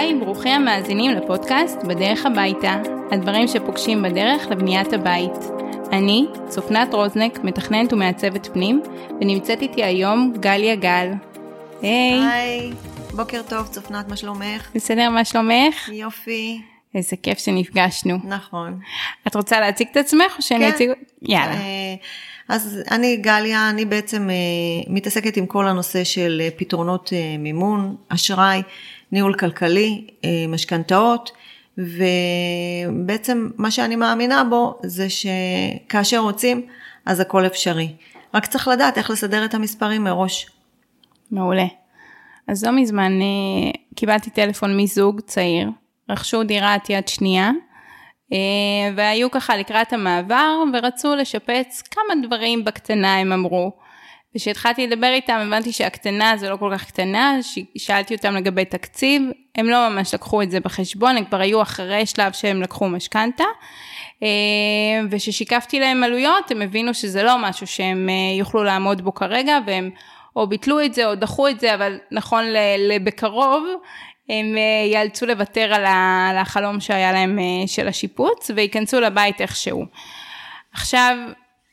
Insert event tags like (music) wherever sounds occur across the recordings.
היי, ברוכים המאזינים לפודקאסט בדרך הביתה, הדברים שפוגשים בדרך לבניית הבית. אני, צופנת רוזנק, מתכננת ומעצבת פנים, ונמצאת איתי היום גליה גל. היי. היי, בוקר טוב, צופנת, מה שלומך? בסדר, מה שלומך? יופי. איזה כיף שנפגשנו. נכון. את רוצה להציג את עצמך או שאני כן. אציג? יאללה. אה, אז אני גליה, אני בעצם אה, מתעסקת עם כל הנושא של אה, פתרונות מימון, אשראי, ניהול כלכלי, אה, משכנתאות, ובעצם מה שאני מאמינה בו זה שכאשר רוצים, אז הכל אפשרי. רק צריך לדעת איך לסדר את המספרים מראש. מעולה. אז לא מזמן אה, קיבלתי טלפון מזוג צעיר, רכשו דירת יד שנייה, אה, והיו ככה לקראת המעבר ורצו לשפץ כמה דברים בקטנה הם אמרו. וכשהתחלתי לדבר איתם הבנתי שהקטנה זה לא כל כך קטנה, שאלתי אותם לגבי תקציב, הם לא ממש לקחו את זה בחשבון, הם כבר היו אחרי שלב שהם לקחו משכנתה. אה, וכששיקפתי להם עלויות הם הבינו שזה לא משהו שהם אה, יוכלו לעמוד בו כרגע והם או ביטלו את זה או דחו את זה, אבל נכון לבקרוב הם אה, ייאלצו לוותר על החלום שהיה להם של השיפוץ וייכנסו לבית איכשהו. עכשיו,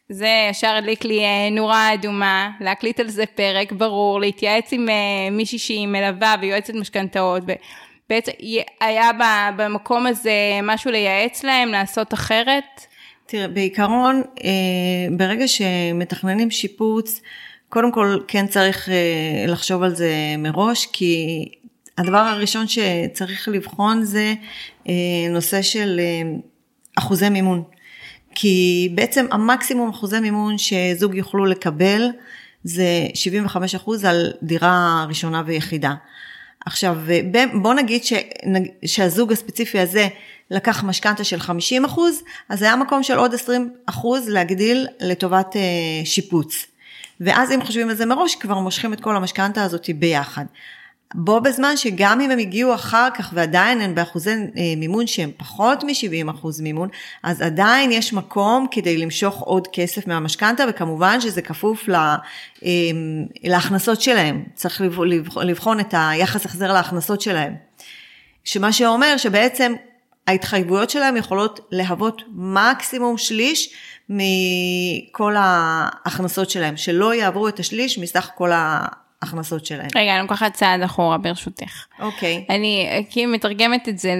זה ישר הדליק לי אה, נורה אדומה, להקליט על זה פרק, ברור, להתייעץ עם אה, מישהי שהיא מלווה ויועצת משכנתאות, ובעצם י- היה במקום הזה משהו לייעץ להם, לעשות אחרת? תראה, בעיקרון, אה, ברגע שמתכננים שיפוץ, קודם כל כן צריך לחשוב על זה מראש, כי הדבר הראשון שצריך לבחון זה נושא של אחוזי מימון. כי בעצם המקסימום אחוזי מימון שזוג יוכלו לקבל זה 75% על דירה ראשונה ויחידה. עכשיו, בוא נגיד ש, שהזוג הספציפי הזה לקח משכנתה של 50 אחוז, אז היה מקום של עוד 20 אחוז להגדיל לטובת אה, שיפוץ. ואז אם חושבים על זה מראש, כבר מושכים את כל המשכנתה הזאת ביחד. בו בזמן שגם אם הם הגיעו אחר כך ועדיין הם באחוזי אה, מימון שהם פחות מ-70 אחוז מימון, אז עדיין יש מקום כדי למשוך עוד כסף מהמשכנתה, וכמובן שזה כפוף לה, אה, להכנסות שלהם. צריך לבח- לבח- לבחון את היחס החזר להכנסות שלהם. שמה שאומר שבעצם ההתחייבויות שלהם יכולות להוות מקסימום שליש מכל ההכנסות שלהם, שלא יעברו את השליש מסך כל ההכנסות שלהם. רגע, אני לוקחת צעד אחורה ברשותך. אוקיי. אני אה, כאילו מתרגמת את זה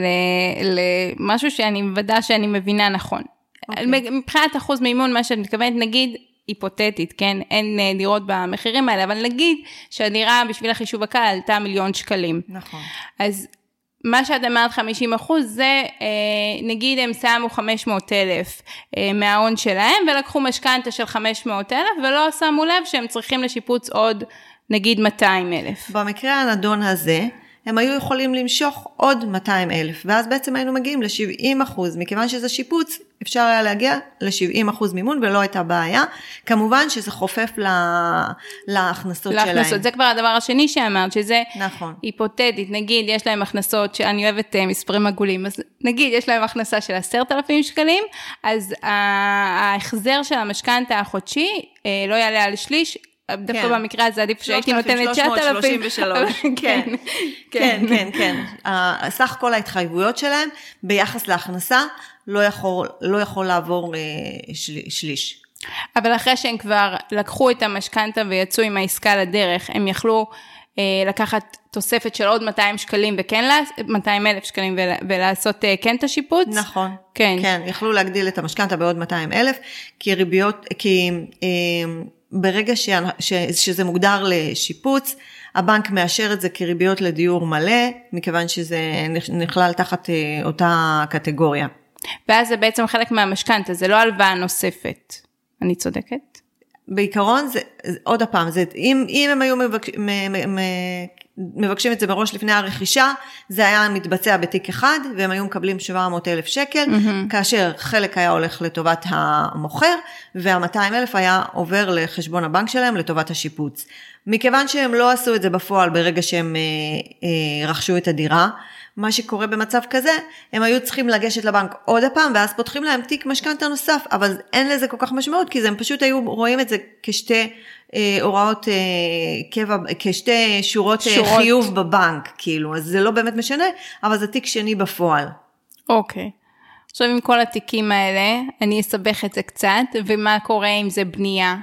למשהו שאני מוודא שאני מבינה נכון. אוקיי. מבחינת אחוז מימון, מה שאת מתכוונת, נגיד, היפותטית, כן? אין אה, דירות במחירים האלה, אבל נגיד שהדירה בשביל החישוב הקל עלתה מיליון שקלים. נכון. אז מה שאת אמרת 50 אחוז זה אה, נגיד הם שמו 500 אלף אה, מההון שלהם ולקחו משכנתה של 500 אלף ולא שמו לב שהם צריכים לשיפוץ עוד נגיד 200 אלף. במקרה הנדון הזה, הם היו יכולים למשוך עוד 200 אלף, ואז בעצם היינו מגיעים ל-70 אחוז, מכיוון שזה שיפוץ, אפשר היה להגיע ל-70 אחוז מימון ולא הייתה בעיה. כמובן שזה חופף ל... להכנסות שלהם. להכנסות, זה כבר הדבר השני שאמרת, שזה נכון. היפותטית, נגיד יש להם הכנסות, שאני אוהבת אה, מספרים עגולים, אז נגיד יש להם הכנסה של עשרת אלפים שקלים, אז ההחזר של המשכנתה החודשי אה, לא יעלה על שליש. דווקא כן. במקרה הזה עדיף שהייתי נותנת 9,000. 3,333. (laughs) כן, כן, כן, כן. ה- סך כל ההתחייבויות שלהם ביחס להכנסה לא יכול, לא יכול לעבור אה, של- שליש. אבל אחרי שהם כבר לקחו את המשכנתה ויצאו עם העסקה לדרך, הם יכלו אה, לקחת תוספת של עוד 200 שקלים וכן, לעש- 200 אלף שקלים ול, ולעשות כן את השיפוץ? נכון. כן. כן, יכלו להגדיל את המשכנתה בעוד 200 אלף, כי ריביות, כי אה, ברגע ש, ש, שזה מוגדר לשיפוץ, הבנק מאשר את זה כריביות לדיור מלא, מכיוון שזה נכ- נכלל תחת אה, אותה קטגוריה. ואז זה בעצם חלק מהמשכנתה, זה לא הלוואה נוספת. אני צודקת? בעיקרון זה, עוד פעם, זה, אם, אם הם היו מבקש, מ, מ, מ, מבקשים את זה מראש לפני הרכישה, זה היה מתבצע בתיק אחד, והם היו מקבלים 700 אלף שקל, mm-hmm. כאשר חלק היה הולך לטובת המוכר, וה-200 אלף היה עובר לחשבון הבנק שלהם לטובת השיפוץ. מכיוון שהם לא עשו את זה בפועל ברגע שהם אה, אה, רכשו את הדירה, מה שקורה במצב כזה, הם היו צריכים לגשת לבנק עוד הפעם, ואז פותחים להם תיק משכנתה נוסף, אבל אין לזה כל כך משמעות, כי הם פשוט היו רואים את זה כשתי אה, הוראות אה, קבע, כשתי שורות, שורות שורות. חיוב בבנק, כאילו, אז זה לא באמת משנה, אבל זה תיק שני בפועל. אוקיי. עכשיו עם כל התיקים האלה, אני אסבך את זה קצת, ומה קורה אם זה בנייה?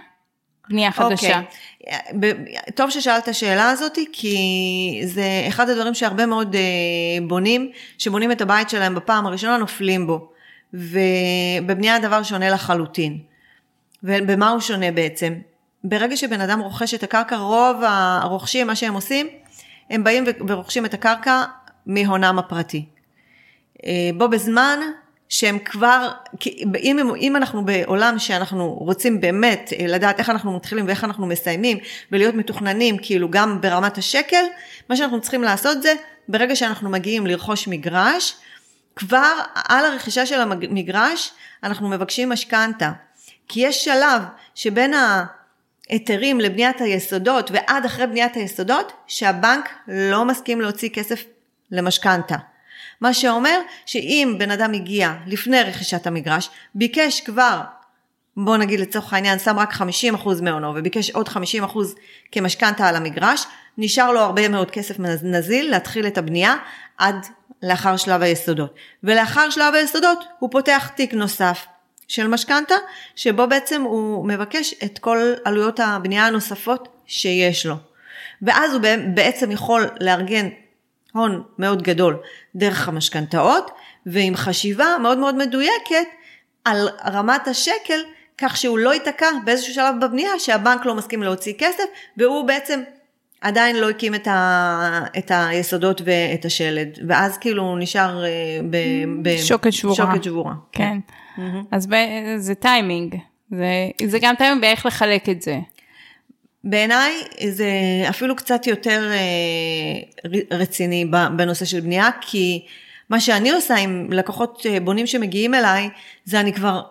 בנייה חדשה. אוקיי. ב- טוב ששאלת השאלה הזאת, כי זה אחד הדברים שהרבה מאוד אה, בונים, שבונים את הבית שלהם בפעם הראשונה, נופלים בו. ובבנייה הדבר שונה לחלוטין. ובמה הוא שונה בעצם? ברגע שבן אדם רוכש את הקרקע, רוב הרוכשים, מה שהם עושים, הם באים ורוכשים את הקרקע מהונם הפרטי. אה, בו בזמן שהם כבר, אם, אם אנחנו בעולם שאנחנו רוצים באמת אה, לדעת איך אנחנו מתחילים ואיך אנחנו מסיימים ולהיות מתוכננים כאילו גם ברמת השקל, מה שאנחנו צריכים לעשות זה ברגע שאנחנו מגיעים לרכוש מגרש, כבר על הרכישה של המגרש אנחנו מבקשים משכנתה. כי יש שלב שבין ההיתרים לבניית היסודות ועד אחרי בניית היסודות שהבנק לא מסכים להוציא כסף למשכנתה. מה שאומר שאם בן אדם הגיע לפני רכישת המגרש, ביקש כבר, בוא נגיד לצורך העניין, שם רק 50% מהונו וביקש עוד 50% כמשכנתה על המגרש, נשאר לו הרבה מאוד כסף נזיל להתחיל את הבנייה עד לאחר שלב היסודות. ולאחר שלב היסודות הוא פותח תיק נוסף של משכנתה, שבו בעצם הוא מבקש את כל עלויות הבנייה הנוספות שיש לו. ואז הוא בעצם יכול לארגן הון מאוד גדול דרך המשכנתאות, ועם חשיבה מאוד מאוד מדויקת על רמת השקל, כך שהוא לא ייתקע באיזשהו שלב בבנייה שהבנק לא מסכים להוציא כסף, והוא בעצם עדיין לא הקים את, ה, את היסודות ואת השלד, ואז כאילו הוא נשאר ב, ב, שוקת שבורה. שוקת שבורה. כן. Mm-hmm. אז ב, זה טיימינג, זה, זה גם טיימינג באיך לחלק את זה. בעיניי זה אפילו קצת יותר רציני בנושא של בנייה, כי מה שאני עושה עם לקוחות בונים שמגיעים אליי, זה אני כבר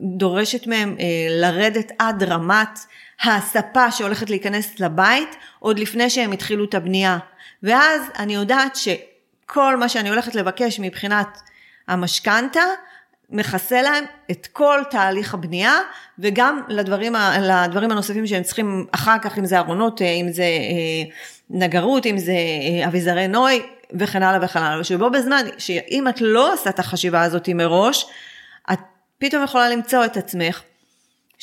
דורשת מהם לרדת עד רמת הספה שהולכת להיכנס לבית, עוד לפני שהם התחילו את הבנייה. ואז אני יודעת שכל מה שאני הולכת לבקש מבחינת המשכנתה, מכסה להם את כל תהליך הבנייה וגם לדברים, לדברים הנוספים שהם צריכים אחר כך, אם זה ארונות, אם זה נגרות, אם זה אביזרי נוי וכן הלאה וכן הלאה. שבו בזמן, שאם את לא עושה את החשיבה הזאת מראש, את פתאום יכולה למצוא את עצמך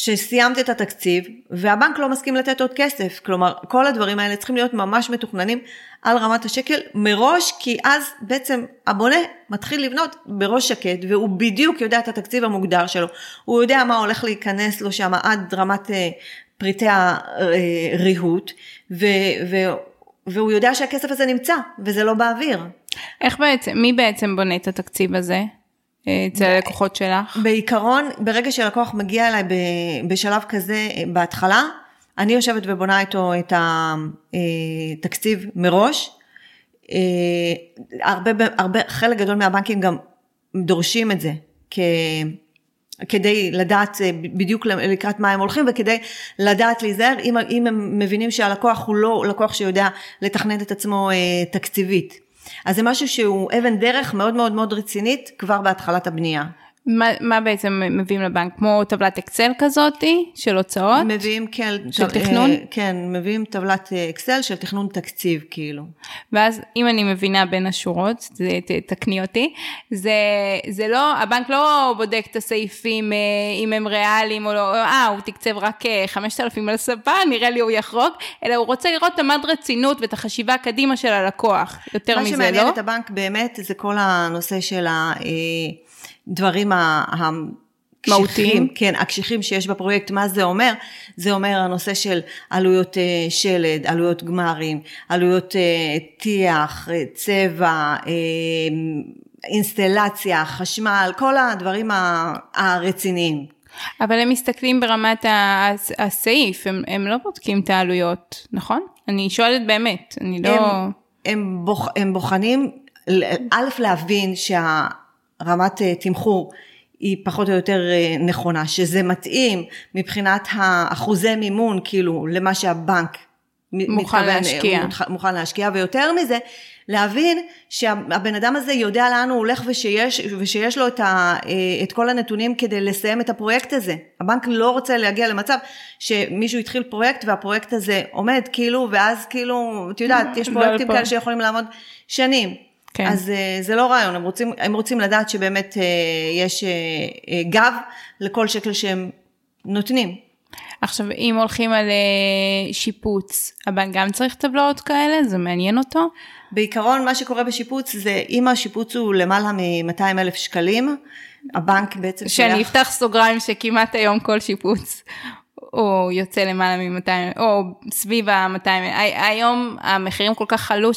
שסיימת את התקציב והבנק לא מסכים לתת עוד כסף. כלומר, כל הדברים האלה צריכים להיות ממש מתוכננים על רמת השקל מראש, כי אז בעצם הבונה מתחיל לבנות בראש שקט והוא בדיוק יודע את התקציב המוגדר שלו. הוא יודע מה הולך להיכנס לו שם עד רמת פריטי הריהוט, ו- ו- והוא יודע שהכסף הזה נמצא וזה לא באוויר. איך בעצם, מי בעצם בונה את התקציב הזה? אצל הלקוחות שלך? בעיקרון, ברגע שלקוח מגיע אליי בשלב כזה בהתחלה, אני יושבת ובונה איתו את התקציב מראש. הרבה, הרבה, חלק גדול מהבנקים גם דורשים את זה כ... כדי לדעת בדיוק לקראת מה הם הולכים וכדי לדעת להיזהר אם, אם הם מבינים שהלקוח הוא לא לקוח שיודע לתכנן את עצמו תקציבית. אז זה משהו שהוא אבן דרך מאוד מאוד מאוד רצינית כבר בהתחלת הבנייה. מה, מה בעצם מביאים לבנק? כמו טבלת אקסל כזאתי של הוצאות? מביאים, כן. של טב, תכנון? כן, מביאים טבלת אקסל של תכנון תקציב כאילו. ואז אם אני מבינה בין השורות, זה, תקני אותי, זה, זה לא, הבנק לא בודק את הסעיפים אם הם ריאליים או לא, אה, הוא תקצב רק 5,000 על ספה, נראה לי הוא יחרוג, אלא הוא רוצה לראות את המד רצינות ואת החשיבה קדימה של הלקוח, יותר מזה לא? מה שמעניין את הבנק באמת זה כל הנושא של ה... דברים מהותיים, כן, הקשיחים שיש בפרויקט, מה זה אומר? זה אומר הנושא של עלויות שלד, עלויות גמרים, עלויות טיח, צבע, אינסטלציה, חשמל, כל הדברים הרציניים. אבל הם מסתכלים ברמת הסעיף, הם, הם לא בודקים את העלויות, נכון? אני שואלת באמת, אני לא... הם, הם, בוח, הם בוחנים, א', להבין שה... רמת תמחור היא פחות או יותר נכונה, שזה מתאים מבחינת האחוזי מימון כאילו למה שהבנק מוכן מתכוון, להשקיע. הוא מוכן- להשקיע, ויותר מזה, להבין שהבן אדם הזה יודע לאן הוא הולך ושיש, ושיש לו את, ה, אה, את כל הנתונים כדי לסיים את הפרויקט הזה. הבנק לא רוצה להגיע למצב שמישהו התחיל פרויקט והפרויקט הזה עומד כאילו, ואז כאילו, את יודעת, יש (laughs) לא פרויקטים. כאלה שיכולים לעמוד שנים. כן. אז אה, זה לא רעיון, הם רוצים, הם רוצים לדעת שבאמת אה, יש אה, גב לכל שקל שהם נותנים. עכשיו, אם הולכים על שיפוץ, הבנק גם צריך טבלאות כאלה? זה מעניין אותו? בעיקרון מה שקורה בשיפוץ זה אם השיפוץ הוא למעלה מ-200 אלף שקלים, הבנק בעצם שאני אפתח סוגריים שכמעט היום כל שיפוץ הוא יוצא למעלה מ-200, או סביב ה-200, היום המחירים כל כך עלו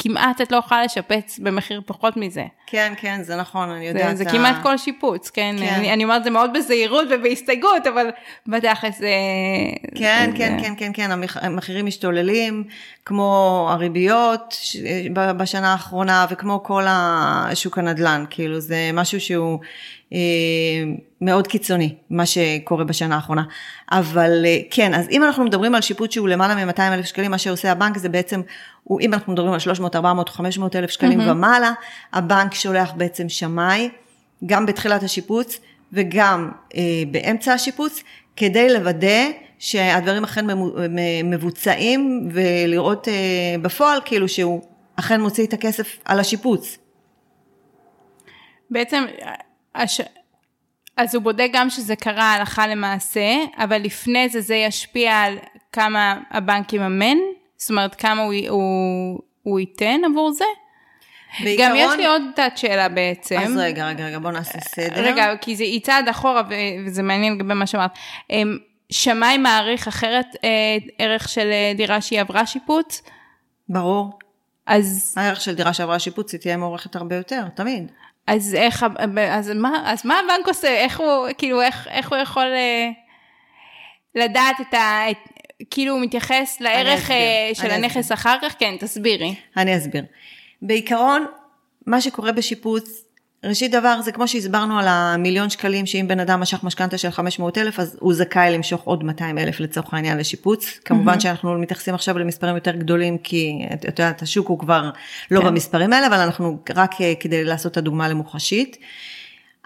שכמעט את לא יכולה לשפץ במחיר פחות מזה. כן, כן, זה נכון, אני זה, יודעת. זה ה- כמעט כל שיפוץ, כן? כן. אני, אני אומרת זה מאוד בזהירות ובהסתייגות, אבל בתכלס זה... כן, זה- כן, כן, כן, כן, המח- המחירים משתוללים, כמו הריביות בשנה האחרונה, וכמו כל השוק הנדל"ן, כאילו זה משהו שהוא אה, מאוד קיצוני, מה שקורה בשנה האחרונה. אבל אה, כן, אז אם אנחנו מדברים על שיפוץ שהוא למעלה מ-200 אלף שקלים, מה שעושה הבנק זה בעצם, הוא, אם אנחנו מדברים על 300, 400, 500 אלף שקלים mm-hmm. ומעלה, הבנק שולח בעצם שמאי, גם בתחילת השיפוץ וגם אה, באמצע השיפוץ, כדי לוודא שהדברים אכן מבוצעים ולראות אה, בפועל כאילו שהוא אכן מוציא את הכסף על השיפוץ. בעצם, הש... אז הוא בודק גם שזה קרה הלכה למעשה, אבל לפני זה זה ישפיע על כמה הבנק יממן? זאת אומרת, כמה הוא, הוא, הוא ייתן עבור זה? גם יש לי עוד תת שאלה בעצם. אז רגע, רגע, רגע, בוא נעשה סדר. רגע, כי זה היא צעד אחורה וזה מעניין לגבי מה שאמרת. אמ, שמאי מעריך אחרת אה, ערך של אה, דירה שהיא עברה שיפוץ, ברור. אז, הערך של דירה שעברה שיפוץ היא תהיה מוערכת הרבה יותר, תמיד. אז איך, אז מה, אז מה הבנק עושה? איך הוא, כאילו, איך, איך הוא יכול אה, לדעת את ה... את, כאילו הוא מתייחס לערך אסביר, אה, של אני הנכס אחר כך? כן, תסבירי. אני אסביר. בעיקרון, מה שקורה בשיפוץ, ראשית דבר זה כמו שהסברנו על המיליון שקלים, שאם בן אדם משך משכנתה של 500 אלף, אז הוא זכאי למשוך עוד 200 אלף לצורך העניין לשיפוץ. כמובן שאנחנו מתייחסים עכשיו למספרים יותר גדולים, כי את את יודעת, השוק הוא כבר לא כן. במספרים האלה, אבל אנחנו רק אה, כדי לעשות את הדוגמה למוחשית.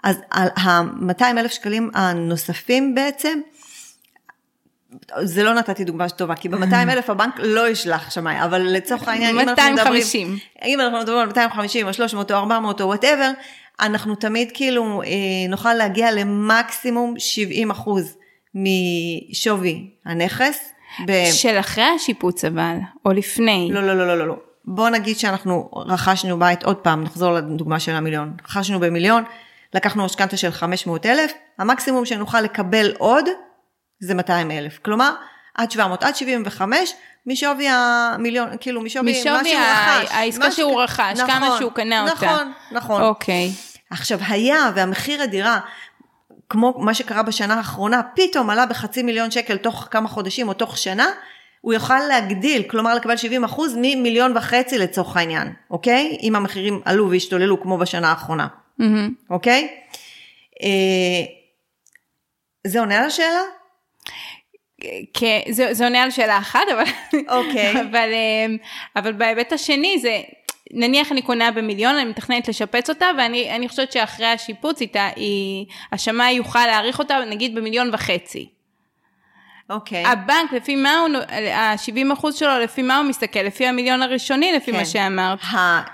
אז ה-200 אלף שקלים הנוספים בעצם, זה לא נתתי דוגמה טובה, כי ב-200 אלף הבנק לא ישלח שמאי, אבל לצורך העניין, אם אנחנו מדברים, 250. אם אנחנו מדברים על 250 או 300 או 400 או וואטאבר, אנחנו תמיד כאילו אה, נוכל להגיע למקסימום 70 אחוז משווי הנכס. ב... של אחרי השיפוץ אבל, או לפני. לא, לא, לא, לא, לא, לא. בוא נגיד שאנחנו רכשנו בית, עוד פעם, נחזור לדוגמה של המיליון. רכשנו במיליון, לקחנו משכנתה של 500 אלף, המקסימום שנוכל לקבל עוד זה 200 אלף. כלומר, עד 700, עד 75, משווי המיליון, כאילו משווי, משווי מה שהוא רכש. העסקה מה שהוא רכש, כמה שהוא קנה אותה. נכון, נכון. אוקיי. עכשיו, היה והמחיר הדירה, כמו מה שקרה בשנה האחרונה, פתאום עלה בחצי מיליון שקל תוך כמה חודשים או תוך שנה, הוא יוכל להגדיל, כלומר לקבל 70 אחוז ממיליון וחצי לצורך העניין, אוקיי? אם המחירים עלו והשתוללו כמו בשנה האחרונה, מהמם. אוקיי? אה, זה עונה על השאלה? זה, זה עונה על שאלה אחת, אבל, אוקיי. אבל, אמ, אבל בהיבט השני זה, נניח אני קונה במיליון, אני מתכננת לשפץ אותה, ואני אני חושבת שאחרי השיפוץ איתה, היא, השמאי יוכל להעריך אותה נגיד במיליון וחצי. אוקיי. הבנק, לפי מה הוא, ה-70 אחוז שלו, לפי מה הוא מסתכל? לפי המיליון הראשוני, לפי כן. מה שאמרת.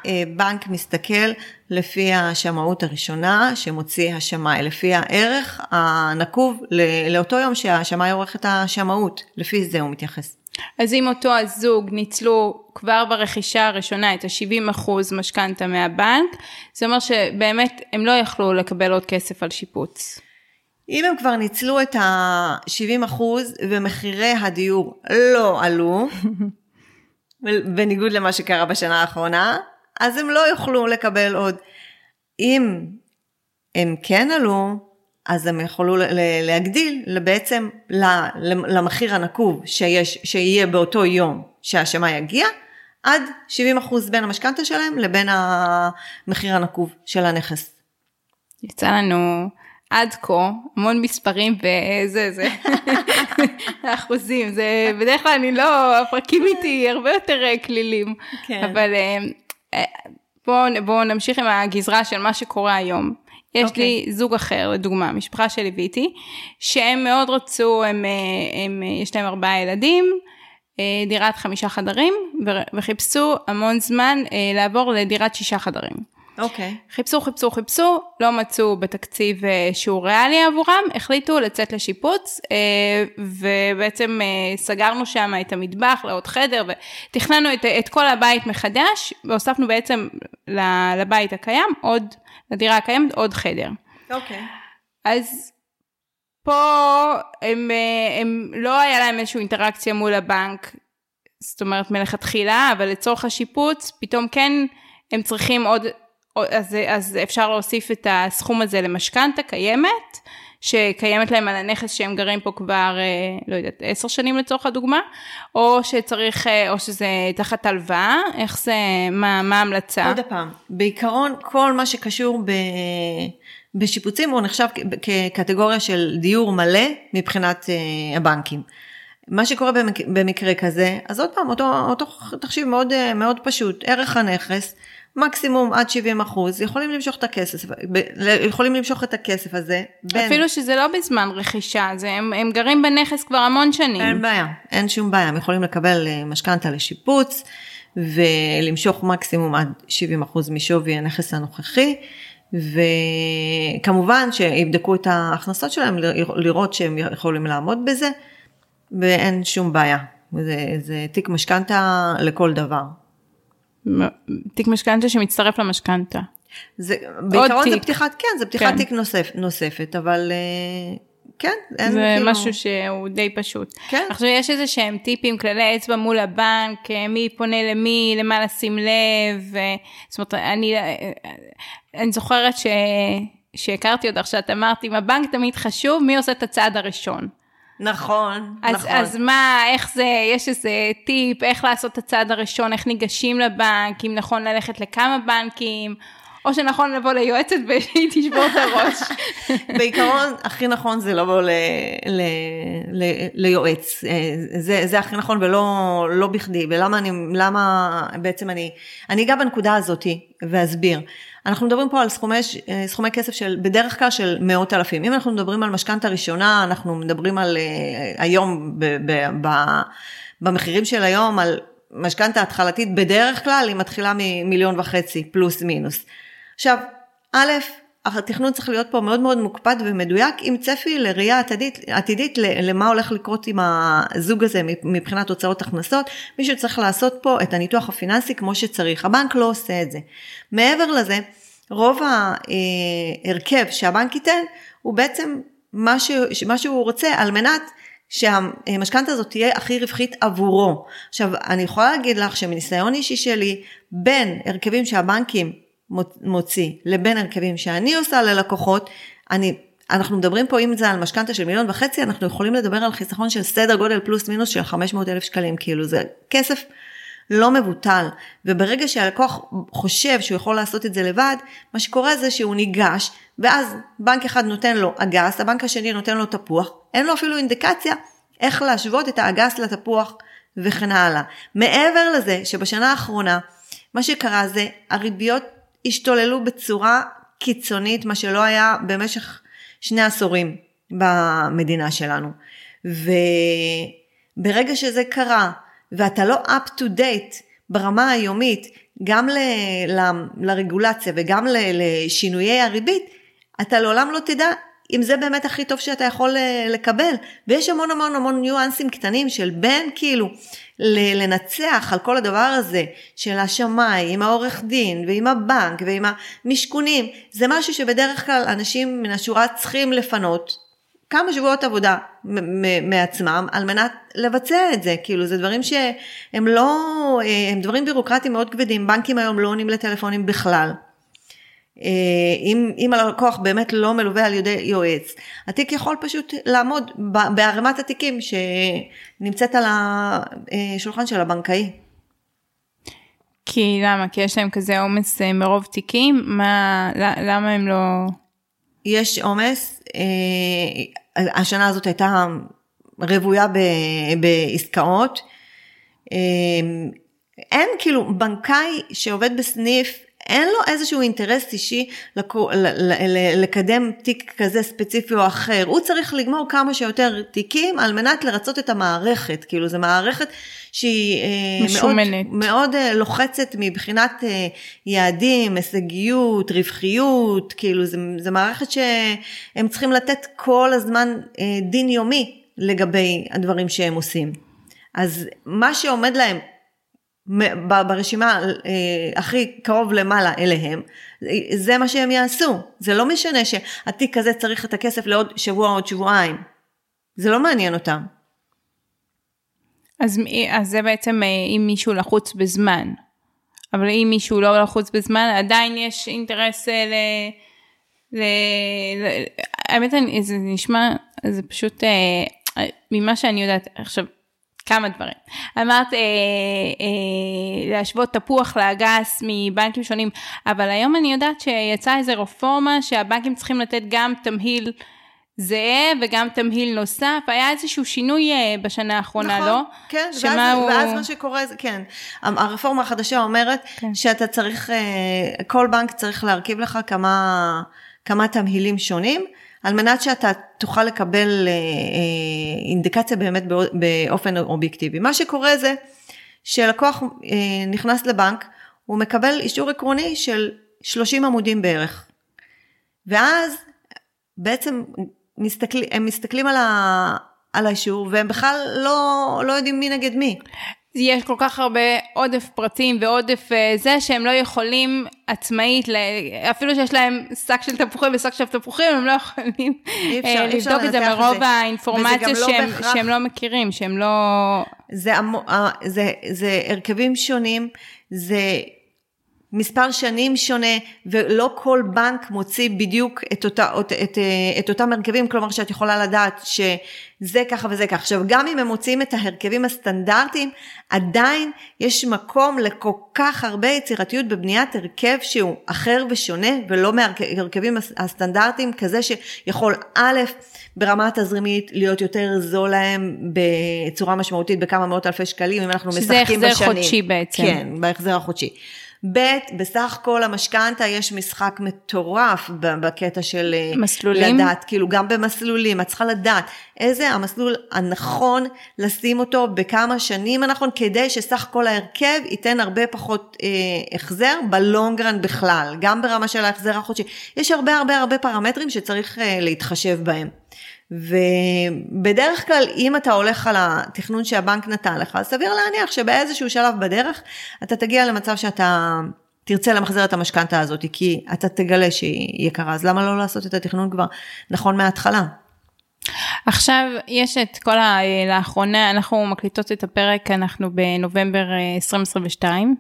הבנק מסתכל לפי השמאות הראשונה שמוציא השמאי, לפי הערך הנקוב לאותו יום שהשמאי עורך את השמאות, לפי זה הוא מתייחס. אז אם אותו הזוג ניצלו כבר ברכישה הראשונה את ה-70 אחוז משכנתה מהבנק, זה אומר שבאמת הם לא יכלו לקבל עוד כסף על שיפוץ. אם הם כבר ניצלו את ה-70 אחוז ומחירי הדיור לא עלו, (laughs) בניגוד למה שקרה בשנה האחרונה, אז הם לא יוכלו לקבל עוד. אם הם כן עלו, אז הם יכולו להגדיל בעצם למחיר הנקוב שיש, שיהיה באותו יום שהשמאי יגיע, עד 70 אחוז בין המשכנתה שלהם לבין המחיר הנקוב של הנכס. יצא לנו עד כה, המון מספרים וזה, זה, (laughs) אחוזים, זה בדרך כלל אני לא, הפרקים איתי הרבה יותר כלילים, כן. אבל בואו בוא נמשיך עם הגזרה של מה שקורה היום. יש okay. לי אוקיי. זוג אחר, לדוגמה, משפחה שליוויתי, שהם מאוד רצו, הם, הם, יש להם ארבעה ילדים, אה, דירת חמישה חדרים, וחיפשו המון זמן אה, לעבור לדירת שישה חדרים. אוקיי. Okay. חיפשו, חיפשו, חיפשו, לא מצאו בתקציב אה, שהוא ריאלי עבורם, החליטו לצאת לשיפוץ, ובעצם סגרנו שם את המטבח לעוד חדר, ותכננו את, את כל הבית מחדש, והוספנו בעצם לבית הקיים עוד, לדירה הקיימת עוד חדר. אוקיי. Okay. אז פה הם, אה, הם לא היה להם איזושהי אינטראקציה מול הבנק, זאת אומרת מלכתחילה, אבל לצורך השיפוץ, פתאום כן הם צריכים עוד, אז, אז אפשר להוסיף את הסכום הזה למשכנתה קיימת, שקיימת להם על הנכס שהם גרים פה כבר, אה, לא יודעת, עשר שנים לצורך הדוגמה, או שצריך, אה, או שזה תחת הלוואה, איך זה, מה, ההמלצה? עוד פעם, בעיקרון כל מה שקשור ב... בשיפוצים הוא נחשב כקטגוריה של דיור מלא מבחינת uh, הבנקים. מה שקורה במק, במקרה כזה, אז עוד פעם, אותו, אותו תחשיב מאוד, מאוד פשוט, ערך הנכס, מקסימום עד 70 אחוז, יכולים למשוך את הכסף, יכולים למשוך את הכסף הזה. בין... אפילו שזה לא בזמן רכישה, זה, הם, הם גרים בנכס כבר המון שנים. אין בעיה, אין שום בעיה, הם יכולים לקבל אה, משכנתה לשיפוץ ולמשוך מקסימום עד 70 אחוז משווי הנכס הנוכחי. וכמובן שיבדקו את ההכנסות שלהם, לראות שהם יכולים לעמוד בזה, ואין שום בעיה. זה, זה תיק משכנתה לכל דבר. תיק משכנתה שמצטרף למשכנתה. זה, בעיקרון תיק. זה פתיחת, כן, זה פתיחת כן. תיק נוסף, נוספת, אבל אה, כן, אין זה כאילו... משהו שהוא די פשוט. כן. עכשיו יש איזה שהם טיפים, כללי אצבע מול הבנק, אה, מי פונה למי, למה לשים לב, ו... זאת אומרת, אני, אה, אני זוכרת ש... שהכרתי אותך, שאת אמרת, אם הבנק תמיד חשוב, מי עושה את הצעד הראשון? נכון, אז, נכון. אז מה, איך זה, יש איזה טיפ, איך לעשות את הצעד הראשון, איך ניגשים לבנק, אם נכון ללכת לכמה בנקים, או שנכון לבוא ליועצת והיא (laughs) תשבור את הראש. בעיקרון, הכי נכון זה לבוא ל, ל, ל, ליועץ. אה, זה, זה הכי נכון ולא לא בכדי. ולמה אני, למה בעצם אני, אני אגע בנקודה הזאתי ואסביר. אנחנו מדברים פה על סכומי, אה, סכומי כסף של, בדרך כלל של מאות אלפים. אם אנחנו מדברים על משכנתה ראשונה, אנחנו מדברים על אה, היום, ב, ב, ב, במחירים של היום, על משכנתה התחלתית, בדרך כלל היא מתחילה ממיליון וחצי, פלוס מינוס. עכשיו, א', התכנון צריך להיות פה מאוד מאוד מוקפד ומדויק עם צפי לראייה עתידית, עתידית למה הולך לקרות עם הזוג הזה מבחינת הוצאות הכנסות. מישהו צריך לעשות פה את הניתוח הפיננסי כמו שצריך. הבנק לא עושה את זה. מעבר לזה, רוב ההרכב שהבנק ייתן הוא בעצם מה, ש... מה שהוא רוצה על מנת שהמשכנתה הזאת תהיה הכי רווחית עבורו. עכשיו, אני יכולה להגיד לך שמניסיון אישי שלי, בין הרכבים שהבנקים מוציא לבין הרכבים שאני עושה ללקוחות, אני, אנחנו מדברים פה אם זה על משכנתה של מיליון וחצי, אנחנו יכולים לדבר על חיסכון של סדר גודל פלוס מינוס של 500 אלף שקלים, כאילו זה כסף לא מבוטל, וברגע שהלקוח חושב שהוא יכול לעשות את זה לבד, מה שקורה זה שהוא ניגש, ואז בנק אחד נותן לו אגס, הבנק השני נותן לו תפוח, אין לו אפילו אינדיקציה איך להשוות את האגס לתפוח וכן הלאה. מעבר לזה שבשנה האחרונה, מה שקרה זה הריביות השתוללו בצורה קיצונית, מה שלא היה במשך שני עשורים במדינה שלנו. וברגע שזה קרה, ואתה לא up to date ברמה היומית, גם ל, ל, לרגולציה וגם ל, לשינויי הריבית, אתה לעולם לא תדע אם זה באמת הכי טוב שאתה יכול אה, לקבל. ויש המון המון המון ניואנסים קטנים של בין כאילו לנצח על כל הדבר הזה של השמאי עם העורך דין ועם הבנק ועם המשכונים, זה משהו שבדרך כלל אנשים מן השורה צריכים לפנות כמה שבועות עבודה מעצמם על מנת לבצע את זה, כאילו זה דברים שהם לא, אה, הם דברים בירוקרטיים מאוד כבדים, בנקים היום לא עונים לטלפונים בכלל. אה, אם, אם הלקוח באמת לא מלווה על ידי יועץ, התיק יכול פשוט לעמוד בערימת התיקים שנמצאת על השולחן של הבנקאי. כי למה? כי יש להם כזה עומס אה, מרוב תיקים? מה, למה הם לא... יש עומס, אה, השנה הזאת הייתה רוויה ב- בעסקאות. אה, אין כאילו בנקאי שעובד בסניף אין לו איזשהו אינטרס אישי לקו, ל, ל, ל, לקדם תיק כזה ספציפי או אחר, הוא צריך לגמור כמה שיותר תיקים על מנת לרצות את המערכת, כאילו זו מערכת שהיא משומנת. מאוד, מאוד אה, לוחצת מבחינת אה, יעדים, הישגיות, רווחיות, כאילו זו מערכת שהם צריכים לתת כל הזמן אה, דין יומי לגבי הדברים שהם עושים. אז מה שעומד להם ברשימה אה, הכי קרוב למעלה אליהם, זה מה שהם יעשו. זה לא משנה שהתיק הזה צריך את הכסף לעוד שבוע או עוד שבועיים. זה לא מעניין אותם. אז, אז זה בעצם אה, אם מישהו לחוץ בזמן. אבל אם מישהו לא לחוץ בזמן, עדיין יש אינטרס אה, ל... ל... ל... האמת, זה נשמע, זה פשוט, ממה שאני יודעת, עכשיו, כמה דברים. אמרת אה, אה, להשוות תפוח לאגס מבנקים שונים, אבל היום אני יודעת שיצאה איזו רפורמה שהבנקים צריכים לתת גם תמהיל זהה וגם תמהיל נוסף, היה איזשהו שינוי אה, בשנה האחרונה, נכון, לא? כן, ואז, הוא... ואז מה שקורה זה, כן, הרפורמה החדשה אומרת כן. שאתה צריך, אה, כל בנק צריך להרכיב לך כמה, כמה תמהילים שונים. על מנת שאתה תוכל לקבל אה, אה, אינדיקציה באמת באופן אובייקטיבי. מה שקורה זה שלקוח אה, נכנס לבנק, הוא מקבל אישור עקרוני של 30 עמודים בערך. ואז בעצם מסתכל, הם מסתכלים על, ה, על האישור והם בכלל לא, לא יודעים מי נגד מי. יש כל כך הרבה עודף פרטים ועודף אה, זה שהם לא יכולים עצמאית, אפילו שיש להם שק של תפוחים ושק של תפוחים, הם לא יכולים אפשר, אה, לבדוק את זה מרוב האינפורמציה לא שהם, בהכרח... שהם לא מכירים, שהם לא... זה, זה, זה הרכבים שונים, זה מספר שנים שונה, ולא כל בנק מוציא בדיוק את, אותה, את, את, את אותם הרכבים, כלומר שאת יכולה לדעת שזה ככה וזה ככה. עכשיו, גם אם הם מוציאים את ההרכבים הסטנדרטיים, עדיין יש מקום לכל כך הרבה יצירתיות בבניית הרכב שהוא אחר ושונה, ולא מהרכבים הסטנדרטיים, כזה שיכול א', ברמה התזרימית להיות יותר זול להם בצורה משמעותית בכמה מאות אלפי שקלים, אם אנחנו משחקים בשנים. שזה החזר חודשי בעצם. כן, בהחזר החודשי. ב', בסך הכל המשכנתה יש משחק מטורף בקטע של אה, מסלולים? לדעת, כאילו גם במסלולים, את צריכה לדעת איזה המסלול הנכון לשים אותו בכמה שנים הנכון, כדי שסך כל ההרכב ייתן הרבה פחות אה, החזר בלונגרן בכלל, גם ברמה של ההחזר החודשי. יש הרבה הרבה הרבה פרמטרים שצריך אה, להתחשב בהם. ובדרך כלל אם אתה הולך על התכנון שהבנק נתן לך, סביר להניח שבאיזשהו שלב בדרך אתה תגיע למצב שאתה תרצה למחזר את המשכנתה הזאת, כי אתה תגלה שהיא יקרה, אז למה לא לעשות את התכנון כבר נכון מההתחלה? עכשיו יש את כל ה... לאחרונה, אנחנו מקליטות את הפרק, אנחנו בנובמבר 2022,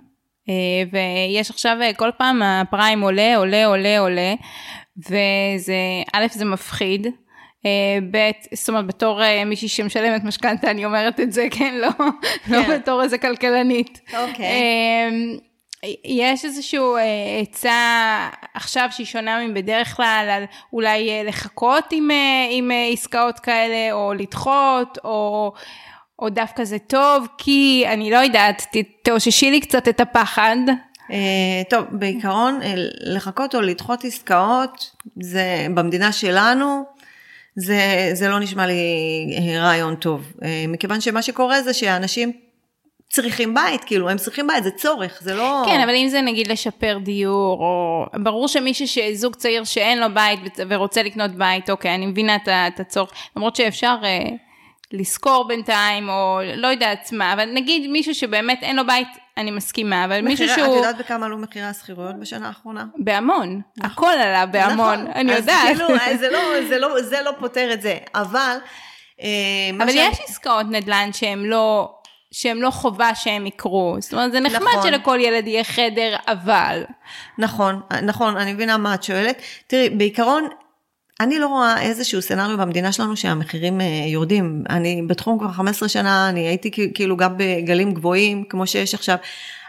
אה, אה, ויש עכשיו אה, כל פעם הפריים עולה, עולה, עולה, עולה, וזה, א', זה מפחיד. אה, זאת אומרת, בתור אה, מישהי שמשלמת משכנתה, אני אומרת את זה, (laughs) כן, לא, לא כן. לא בתור איזה כלכלנית. אוקיי. אמ, יש איזושהי אה, עצה עכשיו שהיא שונה מבדרך כלל, על אולי לחכות עם, עם עסקאות כאלה, או לדחות, או, או דווקא זה טוב, כי אני לא יודעת, תאוששי לי קצת את הפחד. טוב, בעיקרון, לחכות או לדחות עסקאות, זה במדינה שלנו, זה, זה לא נשמע לי אה, רעיון טוב, אה, מכיוון שמה שקורה זה שאנשים צריכים בית, כאילו, הם צריכים בית, זה צורך, זה לא... כן, אבל אם זה נגיד לשפר דיור, או... ברור שמישהו, שזוג צעיר שאין לו בית ורוצה לקנות בית, אוקיי, אני מבינה את הצורך, למרות שאפשר אה, לשכור בינתיים, או לא יודעת מה, אבל נגיד מישהו שבאמת אין לו בית, אני מסכימה, אבל מחירה, מישהו שהוא... את יודעת בכמה עלו מחירי השכירויות בשנה האחרונה? בהמון, נכון. הכל עלה בהמון, נכון. אני יודעת. כאילו, זה לא, זה, לא, זה לא פותר את זה, אבל... אה, אבל שאני... יש עסקאות נדל"ן שהן לא... שהם לא חובה שהם יקרו. זאת אומרת, זה נחמד נכון. שלכל ילד יהיה חדר, אבל... נכון, נכון, אני מבינה מה את שואלת. תראי, בעיקרון, אני לא רואה איזשהו סצנריו במדינה שלנו שהמחירים אה, יורדים. אני בתחום כבר 15 שנה, אני הייתי כאילו גם בגלים גבוהים, כמו שיש עכשיו.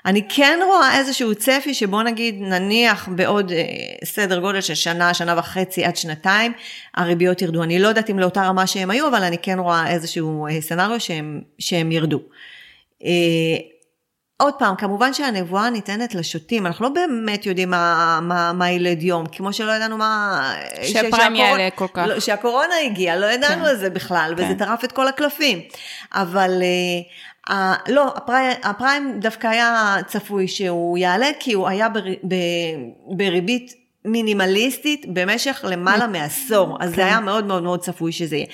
אני כן רואה איזשהו צפי שבוא נגיד נניח בעוד אה, סדר גודל של שנה, שנה וחצי עד שנתיים, הריביות ירדו. אני לא יודעת אם לאותה רמה שהם היו, אבל אני כן רואה איזשהו אה, סצנריו שהם, שהם ירדו. אה, עוד פעם, כמובן שהנבואה ניתנת לשוטים, אנחנו לא באמת יודעים מה, מה, מה ילד יום, כמו שלא ידענו מה... שהפריים יעלה כל כך. לא, שהקורונה הגיעה, לא ידענו כן. על זה בכלל, כן. וזה טרף את כל הקלפים. אבל uh, uh, לא, הפריים, הפריים דווקא היה צפוי שהוא יעלה, כי הוא היה בר, ב, בריבית מינימליסטית במשך למעלה מעשור, אז זה כן. היה מאוד מאוד מאוד צפוי שזה יהיה.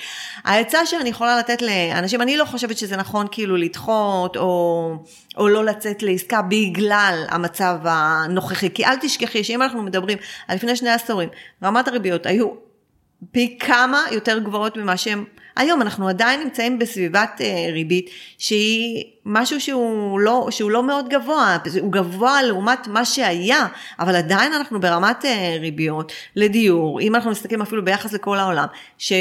העצה שאני יכולה לתת לאנשים, אני לא חושבת שזה נכון כאילו לדחות או, או לא לצאת לעסקה בגלל המצב הנוכחי, כי אל תשכחי שאם אנחנו מדברים על לפני שני עשורים, רמת הריביות היו פי כמה יותר גבוהות ממה שהם היום אנחנו עדיין נמצאים בסביבת אה, ריבית שהיא משהו שהוא לא, שהוא לא מאוד גבוה, הוא גבוה לעומת מה שהיה, אבל עדיין אנחנו ברמת אה, ריביות לדיור, אם אנחנו מסתכלים אפילו ביחס לכל העולם, ש...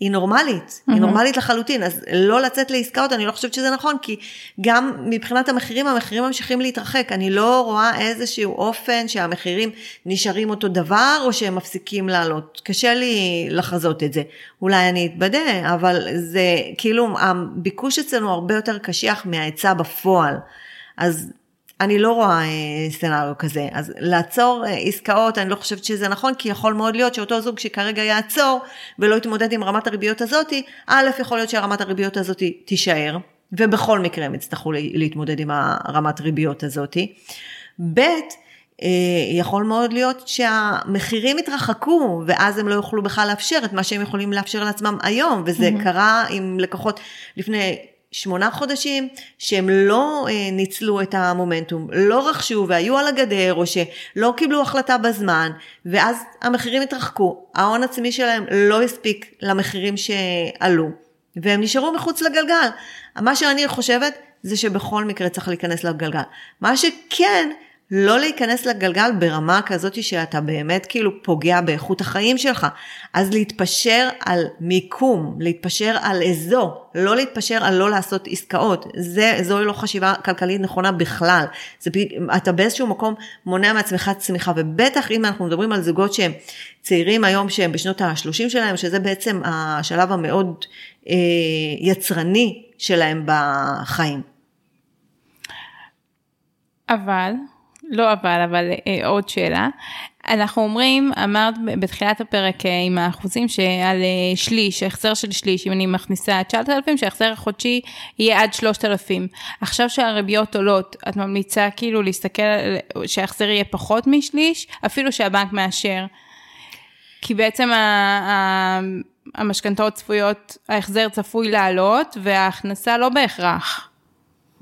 היא נורמלית, mm-hmm. היא נורמלית לחלוטין, אז לא לצאת לעסקאות, אני לא חושבת שזה נכון, כי גם מבחינת המחירים, המחירים ממשיכים להתרחק, אני לא רואה איזשהו אופן שהמחירים נשארים אותו דבר, או שהם מפסיקים לעלות. קשה לי לחזות את זה. אולי אני אתבדה, אבל זה כאילו, הביקוש אצלנו הרבה יותר קשיח מההיצע בפועל. אז אני לא רואה אה, סצנריו כזה. אז לעצור אה, עסקאות, אני לא חושבת שזה נכון, כי יכול מאוד להיות שאותו זוג שכרגע יעצור ולא יתמודד עם רמת הריביות הזאתי, א', יכול להיות שהרמת הריביות הזאתי תישאר, ובכל מקרה הם יצטרכו להתמודד עם הרמת ריביות הזאתי. ב', אה, יכול מאוד להיות שהמחירים יתרחקו ואז הם לא יוכלו בכלל לאפשר את מה שהם יכולים לאפשר לעצמם היום וזה mm-hmm. קרה עם לקוחות לפני שמונה חודשים שהם לא אה, ניצלו את המומנטום, לא רכשו והיו על הגדר או שלא קיבלו החלטה בזמן ואז המחירים התרחקו, ההון עצמי שלהם לא הספיק למחירים שעלו והם נשארו מחוץ לגלגל. מה שאני חושבת זה שבכל מקרה צריך להיכנס לגלגל. מה שכן לא להיכנס לגלגל ברמה כזאת שאתה באמת כאילו פוגע באיכות החיים שלך. אז להתפשר על מיקום, להתפשר על אזור, לא להתפשר על לא לעשות עסקאות. זה, זוהי לא חשיבה כלכלית נכונה בכלל. זה, אתה באיזשהו מקום מונע מעצמך צמיחה, ובטח אם אנחנו מדברים על זוגות שהם צעירים היום שהם בשנות ה-30 שלהם, שזה בעצם השלב המאוד אה, יצרני שלהם בחיים. אבל לא אבל, אבל אה, עוד שאלה. אנחנו אומרים, אמרת בתחילת הפרק אה, עם האחוזים שעל אה, שליש, החזר של שליש, אם אני מכניסה 9,000, שההחזר החודשי יהיה עד 3,000. עכשיו שהריביות עולות, את ממליצה כאילו להסתכל, שההחזר יהיה פחות משליש, אפילו שהבנק מאשר. כי בעצם המשכנתאות צפויות, ההחזר צפוי לעלות וההכנסה לא בהכרח.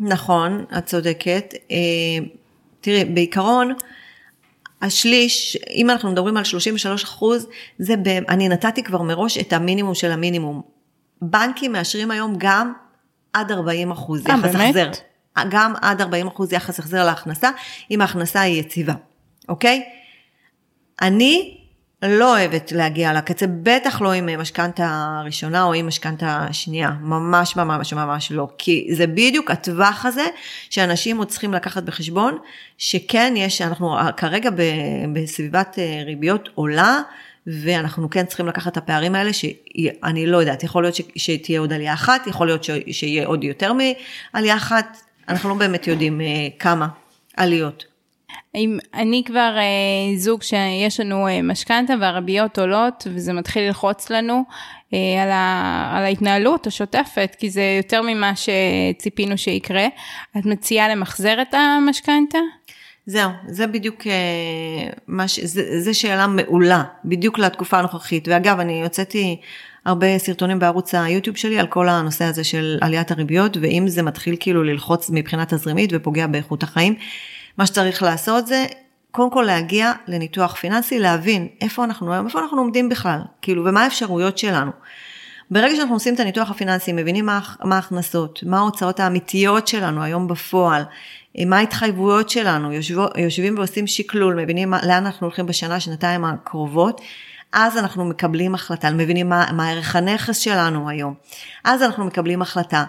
נכון, את צודקת. תראי, בעיקרון, השליש, אם אנחנו מדברים על 33 אחוז, זה, ב, אני נתתי כבר מראש את המינימום של המינימום. בנקים מאשרים היום גם עד 40 אחוז אה, יחס החזר. גם עד 40 אחוז יחס החזר להכנסה, אם ההכנסה היא יציבה, אוקיי? אני לא אוהבת להגיע לקצה, בטח לא עם משכנתה ראשונה או עם משכנתה שנייה, ממש ממש ממש לא, כי זה בדיוק הטווח הזה שאנשים עוד צריכים לקחת בחשבון, שכן יש, אנחנו כרגע בסביבת אה, ריביות עולה, ואנחנו כן צריכים לקחת את הפערים האלה, שאני לא יודעת, יכול להיות שתהיה עוד עלייה אחת, יכול להיות שיהיה עוד יותר מעלייה אחת, אנחנו לא באמת יודעים אה, כמה עליות. אם אני כבר אה, זוג שיש לנו אה, משכנתה והרביות עולות וזה מתחיל ללחוץ לנו אה, על, ה, על ההתנהלות השוטפת, כי זה יותר ממה שציפינו שיקרה, את מציעה למחזר את המשכנתה? זהו, זה בדיוק, אה, מש, זה, זה שאלה מעולה, בדיוק לתקופה הנוכחית. ואגב, אני הוצאתי הרבה סרטונים בערוץ היוטיוב שלי על כל הנושא הזה של עליית הריביות, ואם זה מתחיל כאילו ללחוץ מבחינה תזרימית ופוגע באיכות החיים. מה שצריך לעשות זה קודם כל להגיע לניתוח פיננסי, להבין איפה אנחנו היום, איפה אנחנו עומדים בכלל, כאילו, ומה האפשרויות שלנו. ברגע שאנחנו עושים את הניתוח הפיננסי, מבינים מה, מה ההכנסות, מה ההוצאות האמיתיות שלנו היום בפועל, מה ההתחייבויות שלנו, יושב, יושבים ועושים שקלול, מבינים מה, לאן אנחנו הולכים בשנה, שנתיים הקרובות, אז אנחנו מקבלים החלטה, מבינים מה, מה ערך הנכס שלנו היום. אז אנחנו מקבלים החלטה.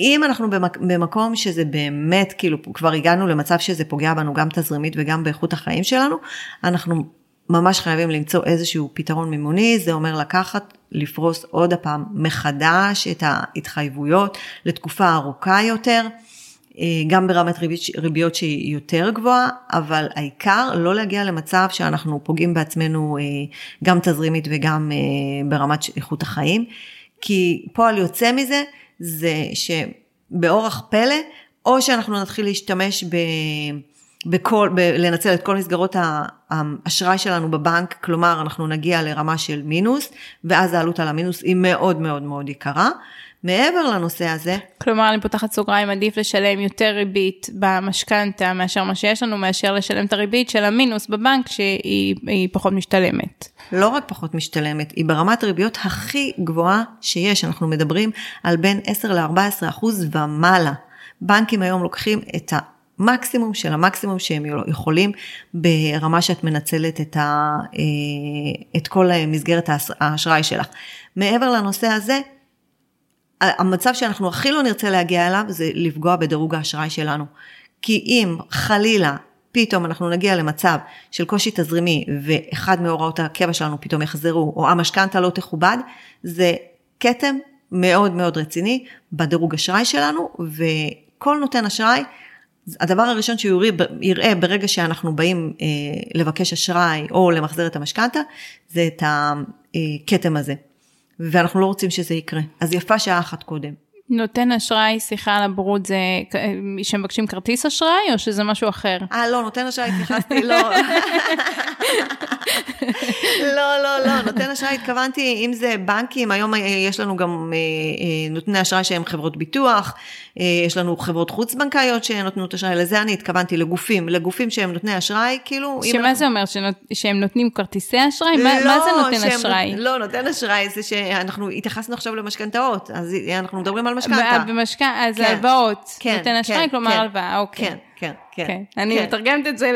אם אנחנו במק, במקום שזה באמת, כאילו, כבר הגענו למצב שזה פוגע בנו גם תזרימית וגם באיכות החיים שלנו, אנחנו ממש חייבים למצוא איזשהו פתרון מימוני, זה אומר לקחת, לפרוס עוד הפעם מחדש את ההתחייבויות לתקופה ארוכה יותר. אה, גם ברמת ריבית, ריביות שהיא יותר גבוהה, אבל העיקר לא להגיע למצב שאנחנו פוגעים בעצמנו אה, גם תזרימית וגם אה, ברמת איכות החיים, כי פועל יוצא מזה זה שבאורח פלא, או שאנחנו נתחיל להשתמש ב... בכל, ב- לנצל את כל מסגרות האשראי שלנו בבנק, כלומר אנחנו נגיע לרמה של מינוס, ואז העלות על המינוס היא מאוד מאוד מאוד יקרה. מעבר לנושא הזה. כלומר, אני פותחת סוגריים, עדיף לשלם יותר ריבית במשכנתה מאשר מה שיש לנו, מאשר לשלם את הריבית של המינוס בבנק שהיא פחות משתלמת. לא רק פחות משתלמת, היא ברמת ריביות הכי גבוהה שיש. אנחנו מדברים על בין 10 ל-14 אחוז ומעלה. בנקים היום לוקחים את המקסימום של המקסימום שהם יכולים ברמה שאת מנצלת את, ה, אה, את כל מסגרת האשראי שלך. מעבר לנושא הזה, המצב שאנחנו הכי לא נרצה להגיע אליו זה לפגוע בדירוג האשראי שלנו. כי אם חלילה פתאום אנחנו נגיע למצב של קושי תזרימי ואחד מהוראות הקבע שלנו פתאום יחזרו או המשכנתה לא תכובד, זה כתם מאוד מאוד רציני בדירוג אשראי שלנו וכל נותן אשראי, הדבר הראשון שהוא יראה ברגע שאנחנו באים אה, לבקש אשראי או למחזר את המשכנתה, זה את הכתם הזה. ואנחנו לא רוצים שזה יקרה. אז יפה שעה אחת קודם. נותן אשראי, סליחה על הברות, זה שמבקשים כרטיס אשראי או שזה משהו אחר? אה, לא, נותן אשראי התייחסתי, לא. לא, לא, לא, נותן אשראי התכוונתי, אם זה בנקים, היום יש לנו גם אה, אה, נותני אשראי שהם חברות ביטוח, יש לנו חברות חוץ-בנקאיות שנותנות אשראי, לזה אני התכוונתי, לגופים, לגופים שהם נותני אשראי, כאילו... שמה אנחנו... זה אומר, שנות, שהם נותנים כרטיסי אשראי? לא, מה, מה זה נותן אשראי? לא, נותן אשראי זה שאנחנו התייחסנו עכשיו למשכנתאות, אז אנחנו מדברים על משכנתה. במשכנתה, אז כן, הלוואות, כן, נותן אשראי, כן, כלומר כן, הלוואה, אוקיי. כן, כן, כן. כן. אני כן. מתרגמת את זה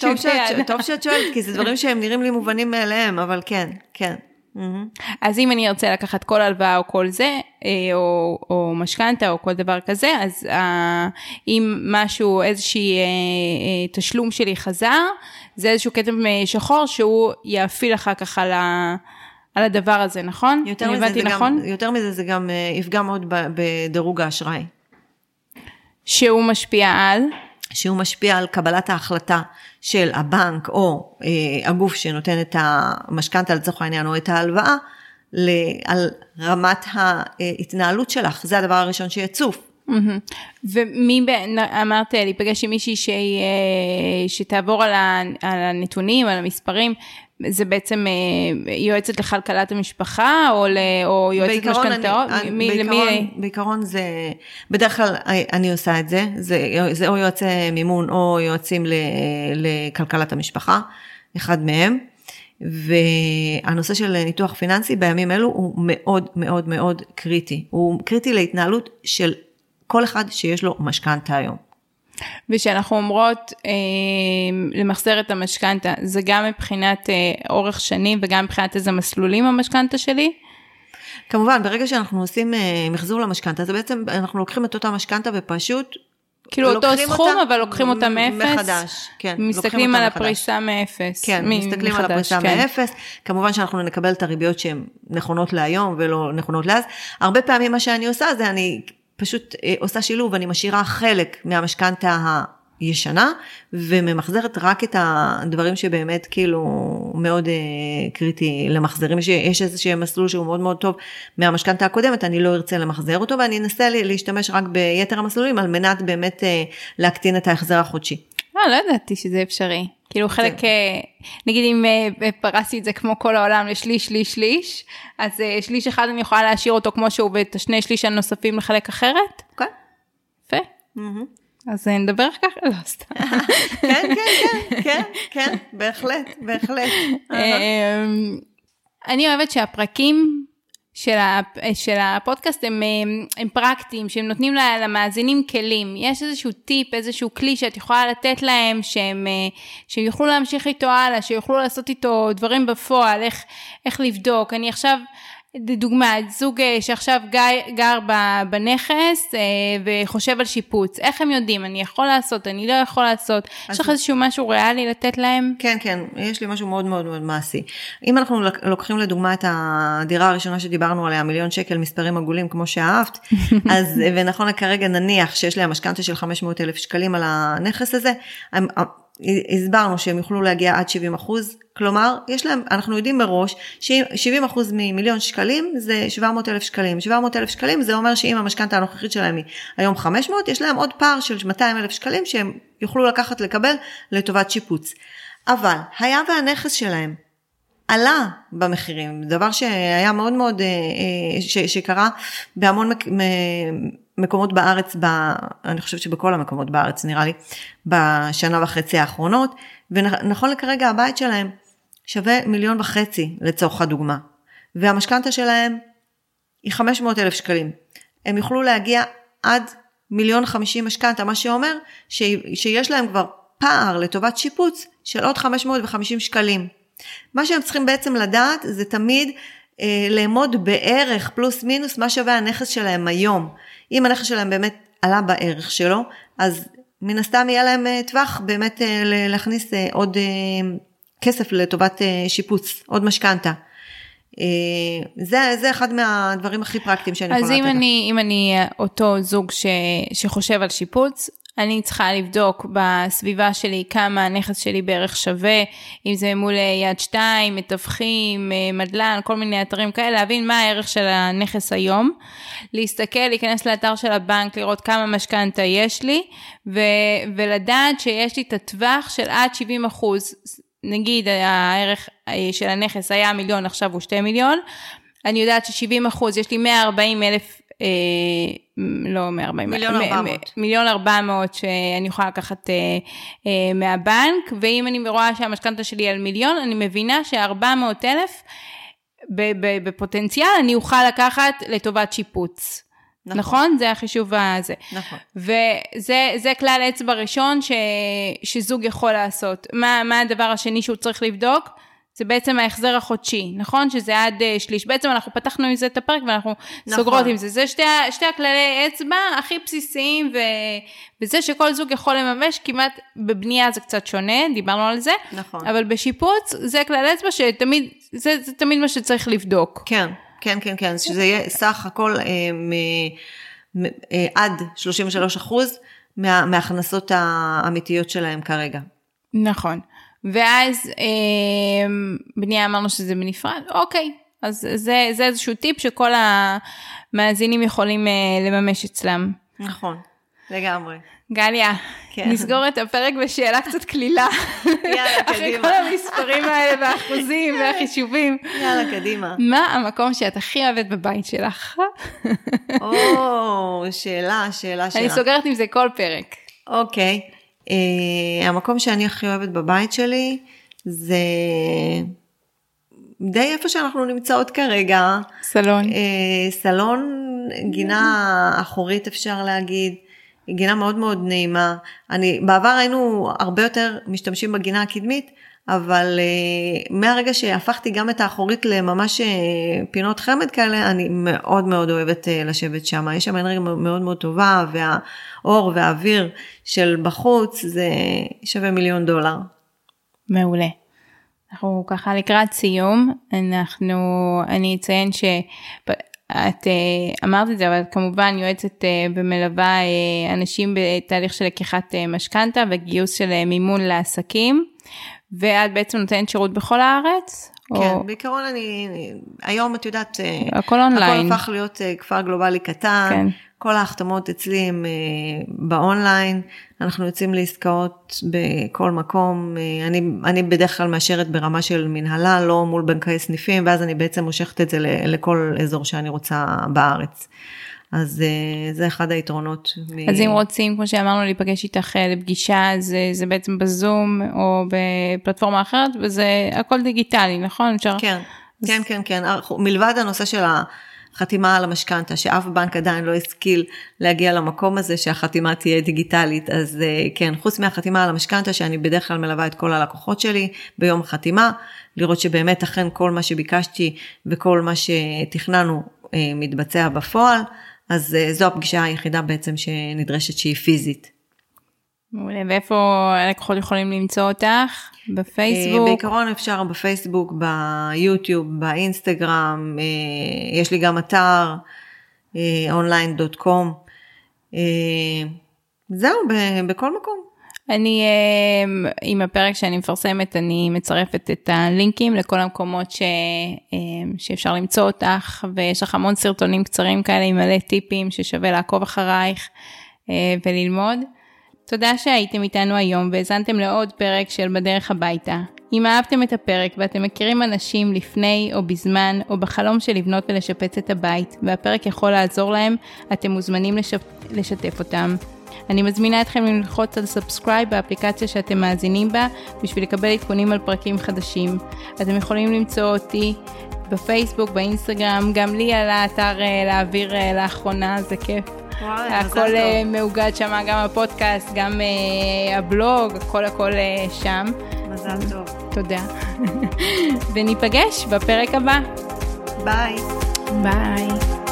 טוב, שאת, (laughs) טוב שאת שואלת, כי זה דברים שהם נראים לי מובנים מאליהם, אבל כן, כן. אז אם אני ארצה לקחת כל הלוואה או כל זה, אה, או, או משכנתה או כל דבר כזה, אז אה, אם משהו, איזשהי אה, תשלום שלי חזר, זה איזשהו כתם שחור שהוא יאפיל אחר כך על ה... על הדבר הזה, נכון? יותר מזה, זה נכון? גם, יותר מזה זה גם יפגע מאוד בדירוג האשראי. שהוא משפיע על? שהוא משפיע על קבלת ההחלטה של הבנק או אה, הגוף שנותן את המשכנתה לצורך העניין או את ההלוואה, על רמת ההתנהלות שלך, זה הדבר הראשון שיצוף. Mm-hmm. ומי, אמרת להיפגש עם מישהי שהיא, אה, שתעבור על הנתונים, על המספרים, זה בעצם אה, יועצת לכלכלת המשפחה, או, ל, או יועצת משכנתאות? בעיקרון, בעיקרון זה, בדרך כלל אני עושה את זה, זה, זה או יועצי מימון או יועצים לכלכלת המשפחה, אחד מהם. והנושא של ניתוח פיננסי בימים אלו הוא מאוד מאוד מאוד קריטי. הוא קריטי להתנהלות של כל אחד שיש לו משכנתה היום. ושאנחנו אומרות אה, למחזר את המשכנתה, זה גם מבחינת אה, אורך שנים וגם מבחינת איזה מסלולים המשכנתה שלי? כמובן, ברגע שאנחנו עושים אה, מחזור למשכנתה, זה בעצם, אנחנו לוקחים את אותה משכנתה ופשוט... כאילו אותו סכום, אותה, אבל לוקחים אותה מאפס? מחדש, כן. מסתכלים על הפריסה מאפס. כן, מ- מסתכלים מחדש, על הפריסה כן. מאפס. כמובן שאנחנו נקבל את הריביות שהן נכונות להיום ולא נכונות לאז. הרבה פעמים מה שאני עושה זה אני פשוט אה, עושה שילוב, אני משאירה חלק מהמשכנתה הישנה, וממחזרת רק את הדברים שבאמת כאילו מאוד אה, קריטי למחזרים. יש איזשהו מסלול שהוא מאוד מאוד טוב מהמשכנתה הקודמת, אני לא ארצה למחזר אותו, ואני אנסה להשתמש רק ביתר המסלולים על מנת באמת אה, להקטין את ההחזר החודשי. אה, לא ידעתי שזה אפשרי. כאילו חלק, כן. אה, נגיד אם אה, פרסתי את זה כמו כל העולם לשליש, שליש, שליש, אז אה, שליש אחד אני יכולה להשאיר אותו כמו שהוא ואת השני שליש הנוספים לחלק אחרת? כן. יפה. אז נדבר ככה? לא, סתם. (laughs) כן, כן, כן, כן, כן, בהחלט, בהחלט. אני אוהבת שהפרקים של, הפ, של הפודקאסט הם, הם, הם פרקטיים, שהם נותנים למאזינים כלים. יש איזשהו טיפ, איזשהו כלי שאת יכולה לתת להם, שהם, שהם יוכלו להמשיך איתו הלאה, שיוכלו לעשות איתו דברים בפועל, איך, איך לבדוק. אני עכשיו דוגמה, זוג אה, שעכשיו גר, בנכס אה, וחושב על שיפוץ, איך הם יודעים, אני יכול לעשות, אני לא יכול לעשות, יש לך איזשהו משהו ריאלי לתת להם? כן, כן, יש לי משהו מאוד מאוד מאוד מעשי. אם אנחנו לוקחים לדוגמה את הדירה הראשונה שדיברנו עליה, מיליון שקל, מספרים עגולים כמו שאהבת, (laughs) אז, ונכון כרגע נניח שיש להם משכנתה של 500 אלף שקלים על הנכס הזה, הסברנו שהם יוכלו להגיע עד 70 אחוז, כלומר, יש להם, אנחנו יודעים מראש ש-70 אחוז ממיליון שקלים זה 700 אלף שקלים. 700 אלף שקלים זה אומר שאם המשכנתה הנוכחית שלהם היא היום 500, יש להם עוד פער של 200 אלף שקלים שהם יוכלו לקחת לקבל לטובת שיפוץ. אבל היה והנכס שלהם עלה במחירים, דבר שהיה מאוד מאוד, אה, אה, ש, שקרה בהמון מקומות בארץ, ב, אני חושבת שבכל המקומות בארץ נראה לי, בשנה וחצי האחרונות, ונכון לכרגע הבית שלהם שווה מיליון וחצי לצורך הדוגמה, והמשכנתה שלהם היא 500 אלף שקלים. הם יוכלו להגיע עד מיליון חמישים משכנתה, מה שאומר ש, שיש להם כבר פער לטובת שיפוץ של עוד 550 שקלים. מה שהם צריכים בעצם לדעת זה תמיד אה, לאמוד בערך פלוס מינוס מה שווה הנכס שלהם היום. אם הנכס שלהם באמת עלה בערך שלו, אז מן הסתם יהיה להם אה, טווח באמת אה, להכניס אה, עוד כסף לטובת שיפוץ, עוד משכנתה. זה, זה אחד מהדברים הכי פרקטיים שאני יכולה לתת. אז אם אני, אם אני אותו זוג ש, שחושב על שיפוץ, אני צריכה לבדוק בסביבה שלי כמה הנכס שלי בערך שווה, אם זה מול אה, יד שתיים, מתווכים, אה, מדלן, כל מיני אתרים כאלה, להבין מה הערך של הנכס היום, להסתכל, להיכנס לאתר של הבנק, לראות כמה משכנתה יש לי, ו- ולדעת שיש לי את הטווח של עד 70 אחוז. נגיד הערך אה, של הנכס היה מיליון, עכשיו הוא 2 מיליון, אני יודעת ש-70 אחוז, יש לי 140 אלף אה, לא 140, מיליון 400. מיליון 400 שאני יכולה לקחת אה, אה, מהבנק, ואם אני רואה שהמשכנתה שלי על מיליון, אני מבינה ש-400 אלף בפוטנציאל אני אוכל לקחת לטובת שיפוץ. נכון. נכון? זה החישוב הזה. נכון. וזה כלל אצבע ראשון ש, שזוג יכול לעשות. מה, מה הדבר השני שהוא צריך לבדוק? זה בעצם ההחזר החודשי, נכון? שזה עד uh, שליש. בעצם אנחנו פתחנו עם זה את הפרק ואנחנו נכון. סוגרות עם זה. זה שתי, שתי הכללי אצבע הכי בסיסיים, ו, וזה שכל זוג יכול לממש, כמעט בבנייה זה קצת שונה, דיברנו על זה. נכון. אבל בשיפוץ זה כלל אצבע שתמיד, זה, זה תמיד מה שצריך לבדוק. כן, כן, כן, כן, שזה יהיה סך הכל אה, מ, מ, אה, עד 33 אחוז מה, מההכנסות האמיתיות שלהם כרגע. נכון. ואז אה, בנייה אמרנו שזה בנפרד, אוקיי, אז זה, זה איזשהו טיפ שכל המאזינים יכולים אה, לממש אצלם. נכון, לגמרי. גליה, כן. נסגור את הפרק בשאלה קצת קלילה. יאללה, (laughs) קדימה. אחרי כל המספרים האלה והאחוזים והחישובים. יאללה, קדימה. מה המקום שאת הכי אוהבת בבית שלך? או, שאלה, שאלה, שאלה. אני סוגרת עם זה כל פרק. אוקיי. המקום שאני הכי אוהבת בבית שלי זה די איפה שאנחנו נמצאות כרגע. סלון. Uh, סלון, גינה אחורית אפשר להגיד. גינה מאוד מאוד נעימה. אני, בעבר היינו הרבה יותר משתמשים בגינה הקדמית, אבל uh, מהרגע שהפכתי גם את האחורית לממש uh, פינות חמד כאלה, אני מאוד מאוד אוהבת uh, לשבת שם. יש שם אנרגיה מאוד מאוד טובה, והאור והאוויר של בחוץ זה שווה מיליון דולר. מעולה. אנחנו ככה לקראת סיום, אנחנו, אני אציין שאת אמרת את זה, אבל כמובן יועצת ומלווה אנשים בתהליך של לקיחת משכנתה וגיוס של מימון לעסקים. ואת בעצם נותנת שירות בכל הארץ? כן, או... בעיקרון אני, היום את יודעת, אה, הכל אונליין. הכל הפך להיות אה, כפר גלובלי קטן, כן. כל ההחתמות אצלי הם אה, באונליין, אנחנו יוצאים לעסקאות בכל מקום, אני, אני בדרך כלל מאשרת ברמה של מנהלה, לא מול בנקאי סניפים, ואז אני בעצם מושכת את זה לכל אזור שאני רוצה בארץ. אז אה, זה אחד היתרונות. אז אם רוצים, כמו שאמרנו, להיפגש איתך אה, לפגישה, זה, זה בעצם בזום או בפלטפורמה אחרת, וזה הכל דיגיטלי, נכון? אפשר... כן, אז... כן, כן, כן. מלבד הנושא של חתימה על המשכנתה, שאף בנק עדיין לא השכיל להגיע למקום הזה שהחתימה תהיה דיגיטלית. אז אה, כן, חוץ מהחתימה על המשכנתה, שאני בדרך כלל מלווה את כל הלקוחות שלי ביום החתימה, לראות שבאמת אכן כל מה שביקשתי וכל מה שתכננו מתבצע בפועל, אז אה, זו הפגישה היחידה בעצם שנדרשת שהיא פיזית. מעולה, ואיפה הלקוחות יכולים למצוא אותך? בפייסבוק? בעיקרון אפשר בפייסבוק, ביוטיוב, באינסטגרם, יש לי גם אתר online.com, זהו, בכל מקום. אני, אמ, עם הפרק שאני מפרסמת, אני מצרפת את הלינקים לכל המקומות ש, אמ, שאפשר למצוא אותך, ויש לך המון סרטונים קצרים כאלה עם מלא טיפים ששווה לעקוב אחרייך אה, וללמוד. תודה שהייתם איתנו היום והאזנתם לעוד פרק של בדרך הביתה. אם אהבתם את הפרק ואתם מכירים אנשים לפני או בזמן או בחלום של לבנות ולשפץ את הבית, והפרק יכול לעזור להם, אתם מוזמנים לשפ... לשתף אותם. אני מזמינה אתכם ללחוץ על subscribe באפליקציה שאתם מאזינים בה, בשביל לקבל עדכונים על פרקים חדשים. אתם יכולים למצוא אותי בפייסבוק, באינסטגרם, גם לי על האתר אה, להעביר אה, לאחרונה, זה כיף. וואי, הכל אה, מאוגד שם, גם הפודקאסט, גם הבלוג, הכל הכל שם. מזל טוב. תודה. (laughs) וניפגש בפרק הבא. ביי. ביי.